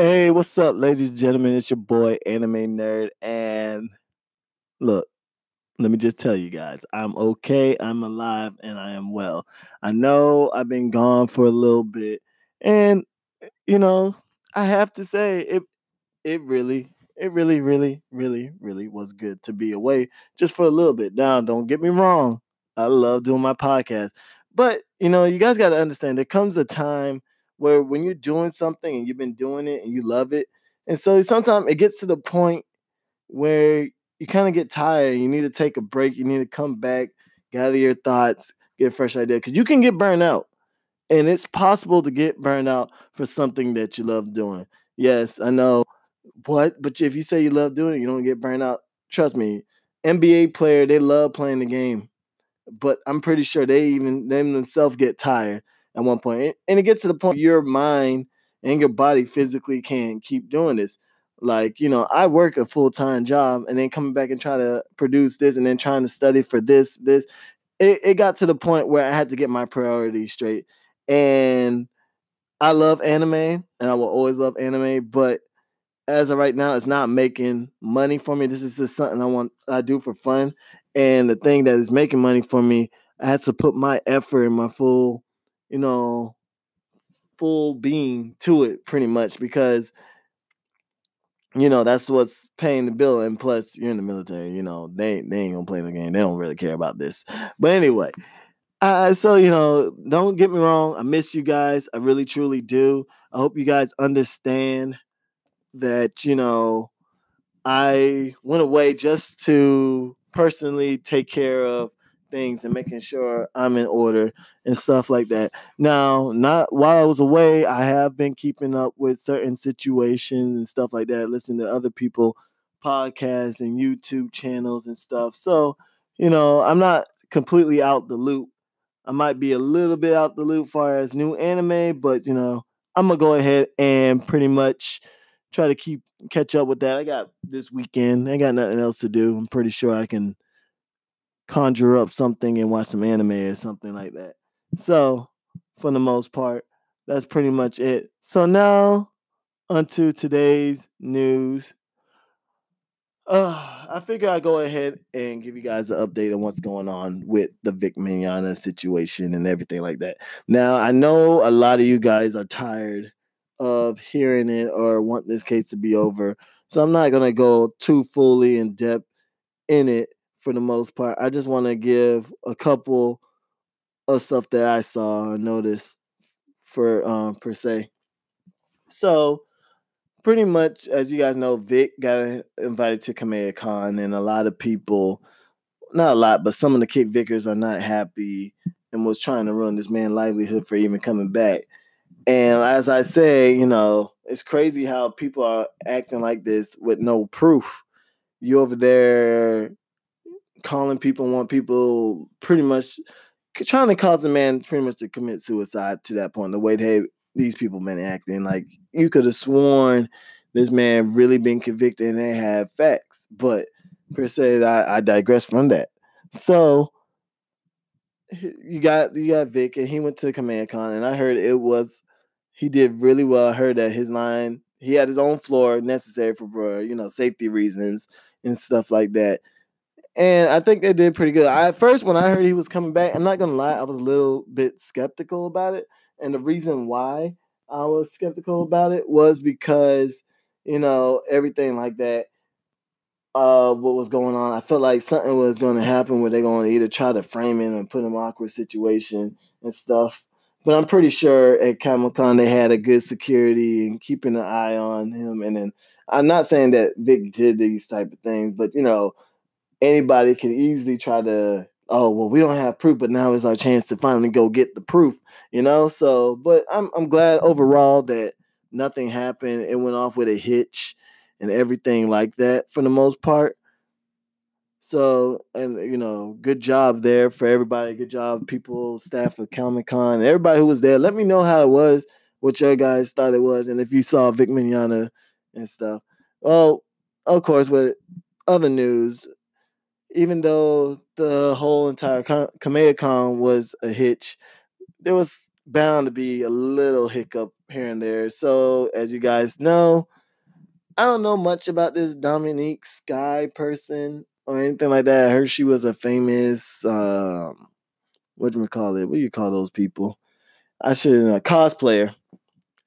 Hey, what's up, ladies and gentlemen? It's your boy, Anime Nerd. And look, let me just tell you guys, I'm okay, I'm alive, and I am well. I know I've been gone for a little bit, and you know, I have to say it it really, it really, really, really, really was good to be away just for a little bit. Now, don't get me wrong, I love doing my podcast. But you know, you guys gotta understand there comes a time where when you're doing something and you've been doing it and you love it, and so sometimes it gets to the point where you kind of get tired. You need to take a break. You need to come back, gather your thoughts, get a fresh idea because you can get burned out, and it's possible to get burned out for something that you love doing. Yes, I know what, but if you say you love doing it, you don't get burned out. Trust me, NBA player they love playing the game, but I'm pretty sure they even them themselves get tired at one point. And it gets to the point your mind and your body physically can't keep doing this. Like, you know, I work a full time job and then coming back and trying to produce this and then trying to study for this, this. It, it got to the point where I had to get my priorities straight. And I love anime and I will always love anime, but as of right now, it's not making money for me. This is just something I want I do for fun. And the thing that is making money for me, I had to put my effort and my full you know, full being to it pretty much because you know that's what's paying the bill and plus you're in the military you know they they ain't gonna play the game they don't really care about this. But anyway uh, so you know don't get me wrong i miss you guys i really truly do. I hope you guys understand that you know i went away just to personally take care of things and making sure I'm in order and stuff like that. Now, not while I was away, I have been keeping up with certain situations and stuff like that, listening to other people podcasts and YouTube channels and stuff. So, you know, I'm not completely out the loop. I might be a little bit out the loop far as new anime, but you know, I'm gonna go ahead and pretty much try to keep catch up with that. I got this weekend. I got nothing else to do. I'm pretty sure I can conjure up something and watch some anime or something like that. So, for the most part, that's pretty much it. So now, onto today's news. Uh, I figure I'd go ahead and give you guys an update on what's going on with the Vic Mignogna situation and everything like that. Now, I know a lot of you guys are tired of hearing it or want this case to be over. So I'm not to go too fully in depth in it for the most part. I just want to give a couple of stuff that I saw or noticed for um per se. So pretty much as you guys know, Vic got invited to Kamea Con and a lot of people not a lot, but some of the kick Vickers are not happy and was trying to ruin this man's livelihood for even coming back. And as I say, you know, it's crazy how people are acting like this with no proof. You over there calling people, want people pretty much trying to cause a man pretty much to commit suicide to that point. The way they these people been acting, like you could have sworn this man really been convicted and they have facts, but per se, I, I digress from that. So you got you got Vic, and he went to Command Con, and I heard it was he did really well. I heard that his line he had his own floor necessary for you know safety reasons and stuff like that and I think they did pretty good. I, at first, when I heard he was coming back, I'm not gonna lie, I was a little bit skeptical about it, and the reason why I was skeptical about it was because you know everything like that. Uh, what was going on? I felt like something was going to happen where they're going to either try to frame him and put him in awkward situation and stuff. But I'm pretty sure at Comic Con they had a good security and keeping an eye on him. And then I'm not saying that Vic did these type of things, but you know, anybody can easily try to oh well we don't have proof but now is our chance to finally go get the proof you know? So but i'm i'm glad overall that nothing happened. It went off with a hitch and everything like that for the most part. So and you know good job there for everybody. Good job people staff of comic con everybody who was there. Let me know how it was what your guys thought it was and if you saw vic mignogna and stuff. Well of course with other news even though the whole entire Kamea Con was a hitch, there was bound to be a little hiccup here and there. So, as you guys know, I don't know much about this Dominique Sky person or anything like that. I heard she was a famous um what do you call it? What do you call those people? I should a cosplayer.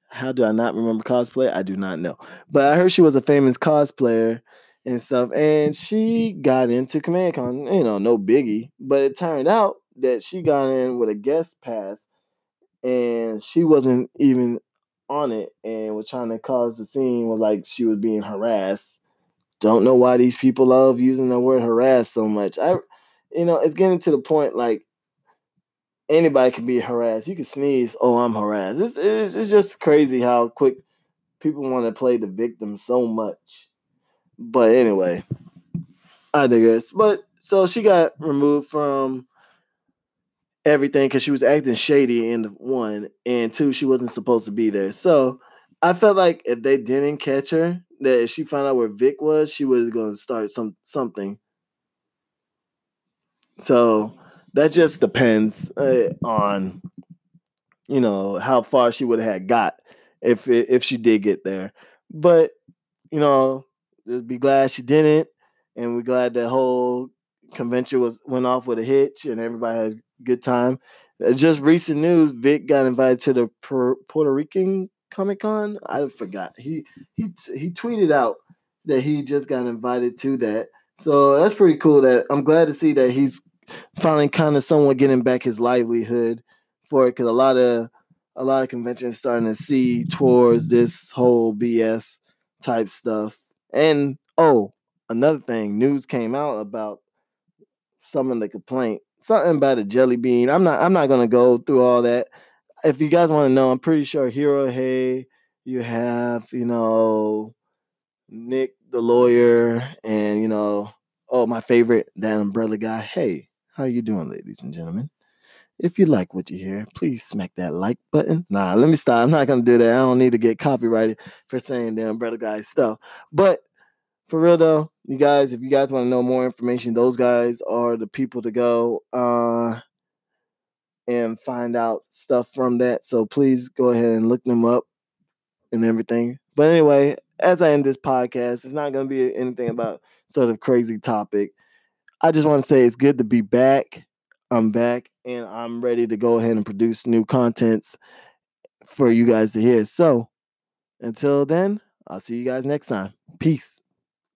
How do I not remember cosplay? I do not know. But I heard she was a famous cosplayer and stuff. And she got into Command Con, you know, no biggie. But it turned out that she got in with a guest pass and she wasn't even on it and was trying to cause the scene with like she was being harassed. Don't know why these people love using the word harass so much. I you know, it's getting to the point like anybody can be harassed. You can sneeze, oh, I'm harassed. It's, it's, it's just crazy how quick people want to play the victim so much. But anyway, I digress. But so she got removed from everything because she was acting shady in the one, and two, she wasn't supposed to be there. So I felt like if they didn't catch her, that if she found out where Vic was, she was going to start some something. So that just depends uh, on you know how far she would have got if if she did get there. But you know, just be glad she didn't, and we're glad that whole convention was went off with a hitch and everybody had a good time. Uh, just recent news: Vic got invited to the Puerto Rican Comic Con. I forgot. He he he tweeted out that he just got invited to that. So that's pretty cool. That I'm glad to see that he's finally kind of somewhat getting back his livelihood for it because a lot of a lot of conventions starting to see towards this whole BS type stuff. And oh, another thing, news came out about some of the complaint, something about a jelly bean. I'm not I'm not gonna go through all that. If you guys want to know, I'm pretty sure Hero Hey, you have, you know, Nick the lawyer, and you know, oh my favorite, that umbrella guy. Hey, how you doing, ladies and gentlemen? If you like what you hear, please smack that like button. Nah, let me stop. I'm not gonna do that. I don't need to get copyrighted for saying the umbrella guy stuff. But for real though, you guys, if you guys want to know more information, those guys are the people to go uh and find out stuff from that. So please go ahead and look them up and everything. But anyway, as I end this podcast, it's not gonna be anything about sort of crazy topic. I just want to say it's good to be back. I'm back and I'm ready to go ahead and produce new contents for you guys to hear. So until then, I'll see you guys next time. Peace.